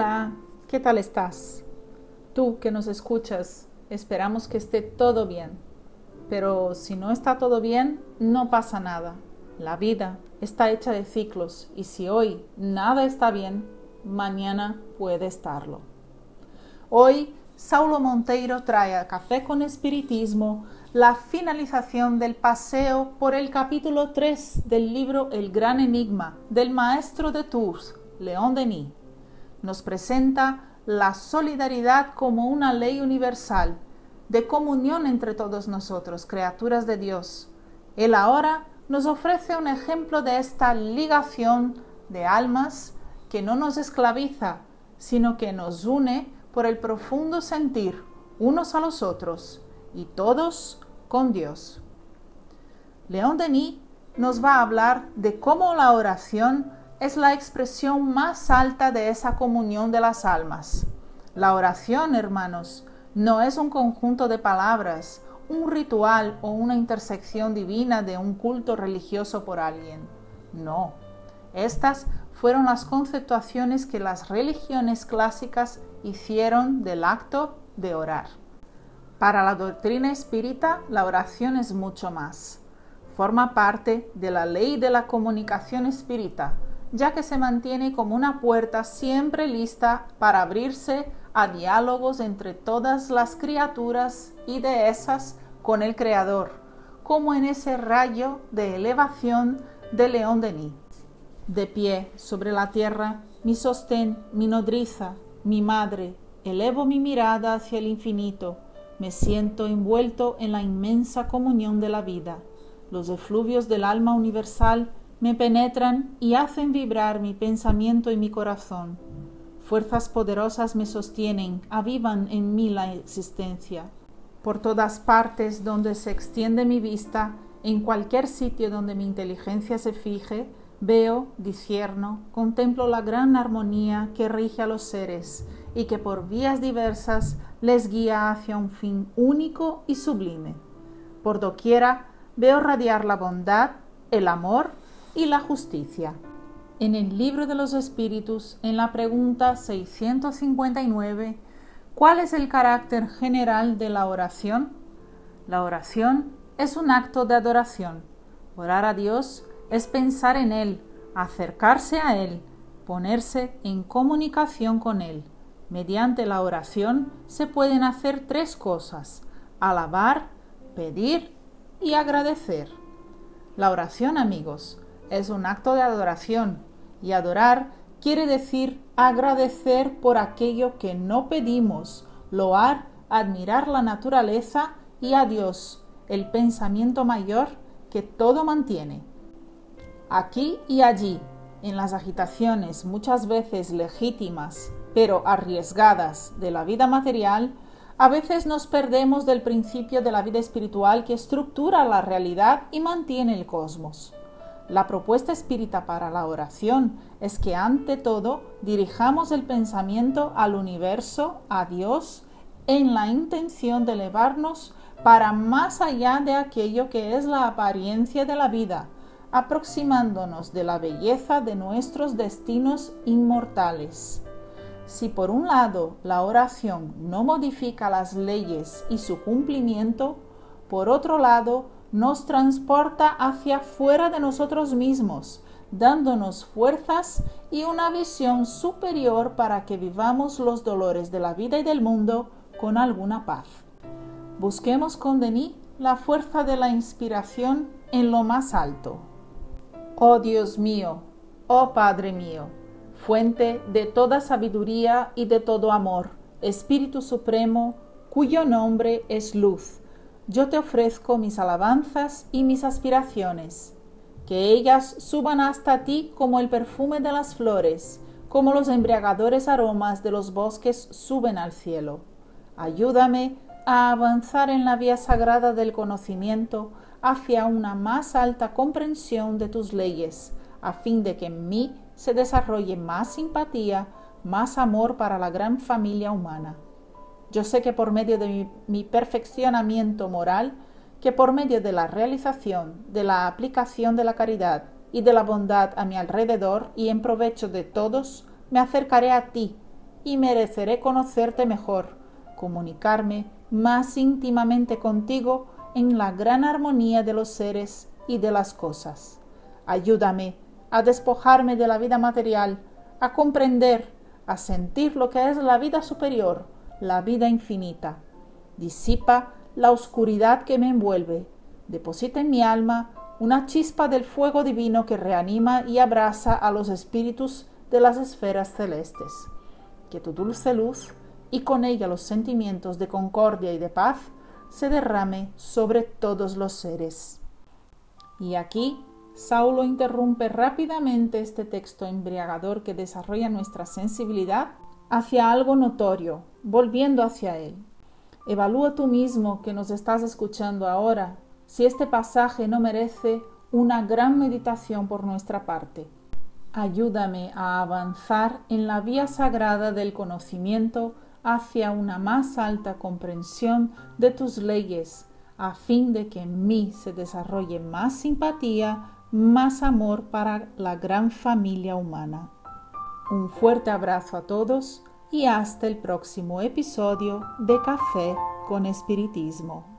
Hola, ¿qué tal estás? Tú que nos escuchas, esperamos que esté todo bien. Pero si no está todo bien, no pasa nada. La vida está hecha de ciclos y si hoy nada está bien, mañana puede estarlo. Hoy, Saulo Monteiro trae a Café con Espiritismo la finalización del paseo por el capítulo 3 del libro El Gran Enigma del maestro de Tours, León Denis. Nos presenta la solidaridad como una ley universal de comunión entre todos nosotros, criaturas de Dios. Él ahora nos ofrece un ejemplo de esta ligación de almas que no nos esclaviza, sino que nos une por el profundo sentir unos a los otros y todos con Dios. León Denis nos va a hablar de cómo la oración es la expresión más alta de esa comunión de las almas. La oración, hermanos, no es un conjunto de palabras, un ritual o una intersección divina de un culto religioso por alguien. No, estas fueron las conceptuaciones que las religiones clásicas hicieron del acto de orar. Para la doctrina espírita, la oración es mucho más. Forma parte de la ley de la comunicación espírita, ya que se mantiene como una puerta siempre lista para abrirse a diálogos entre todas las criaturas y de esas con el Creador, como en ese rayo de elevación de León Denis. De pie sobre la tierra, mi sostén, mi nodriza, mi madre, elevo mi mirada hacia el infinito, me siento envuelto en la inmensa comunión de la vida. Los efluvios del alma universal me penetran y hacen vibrar mi pensamiento y mi corazón. Fuerzas poderosas me sostienen, avivan en mí la existencia. Por todas partes donde se extiende mi vista, en cualquier sitio donde mi inteligencia se fije, veo, discierno, contemplo la gran armonía que rige a los seres y que por vías diversas les guía hacia un fin único y sublime. Por doquiera veo radiar la bondad, el amor y la justicia. En el libro de los espíritus, en la pregunta 659, ¿cuál es el carácter general de la oración? La oración es un acto de adoración. Orar a Dios es pensar en Él, acercarse a Él, ponerse en comunicación con Él. Mediante la oración se pueden hacer tres cosas, alabar, pedir y agradecer. La oración, amigos, es un acto de adoración y adorar quiere decir agradecer por aquello que no pedimos, loar, admirar la naturaleza y a Dios, el pensamiento mayor que todo mantiene. Aquí y allí, en las agitaciones muchas veces legítimas, pero arriesgadas de la vida material, a veces nos perdemos del principio de la vida espiritual que estructura la realidad y mantiene el cosmos. La propuesta espírita para la oración es que ante todo dirijamos el pensamiento al universo, a Dios, en la intención de elevarnos para más allá de aquello que es la apariencia de la vida, aproximándonos de la belleza de nuestros destinos inmortales. Si por un lado la oración no modifica las leyes y su cumplimiento, por otro lado nos transporta hacia fuera de nosotros mismos, dándonos fuerzas y una visión superior para que vivamos los dolores de la vida y del mundo con alguna paz. Busquemos con Denis la fuerza de la inspiración en lo más alto. Oh Dios mío, oh Padre mío, fuente de toda sabiduría y de todo amor, Espíritu Supremo, cuyo nombre es luz yo te ofrezco mis alabanzas y mis aspiraciones, que ellas suban hasta ti como el perfume de las flores, como los embriagadores aromas de los bosques suben al cielo. Ayúdame a avanzar en la vía sagrada del conocimiento hacia una más alta comprensión de tus leyes, a fin de que en mí se desarrolle más simpatía, más amor para la gran familia humana. Yo sé que por medio de mi, perfeccionamiento moral, que por medio de la realización, de la aplicación de la caridad y de la bondad a mi alrededor y en provecho de todos, me acercaré a ti y mereceré conocerte mejor, comunicarme más íntimamente contigo en la gran armonía de los seres y de las cosas. Ayúdame a despojarme de la vida material, a comprender, a sentir lo que es la vida superior, la vida infinita. Disipa la oscuridad que me envuelve. Deposita en mi alma una chispa del fuego divino que reanima y abraza a los espíritus de las esferas celestes. Que tu dulce luz y con ella los sentimientos de concordia y de paz se derrame sobre todos los seres. Y aquí Saulo interrumpe rápidamente este texto embriagador que desarrolla nuestra sensibilidad hacia algo notorio, volviendo hacia él. Evalúa tú mismo que nos estás escuchando ahora si este pasaje no merece una gran meditación por nuestra parte. Ayúdame a avanzar en la vía sagrada del conocimiento hacia una más alta comprensión de tus leyes, a fin de que en mí se desarrolle más simpatía, más amor para la gran familia humana. Un fuerte abrazo a todos y hasta el próximo episodio de Café con Espiritismo.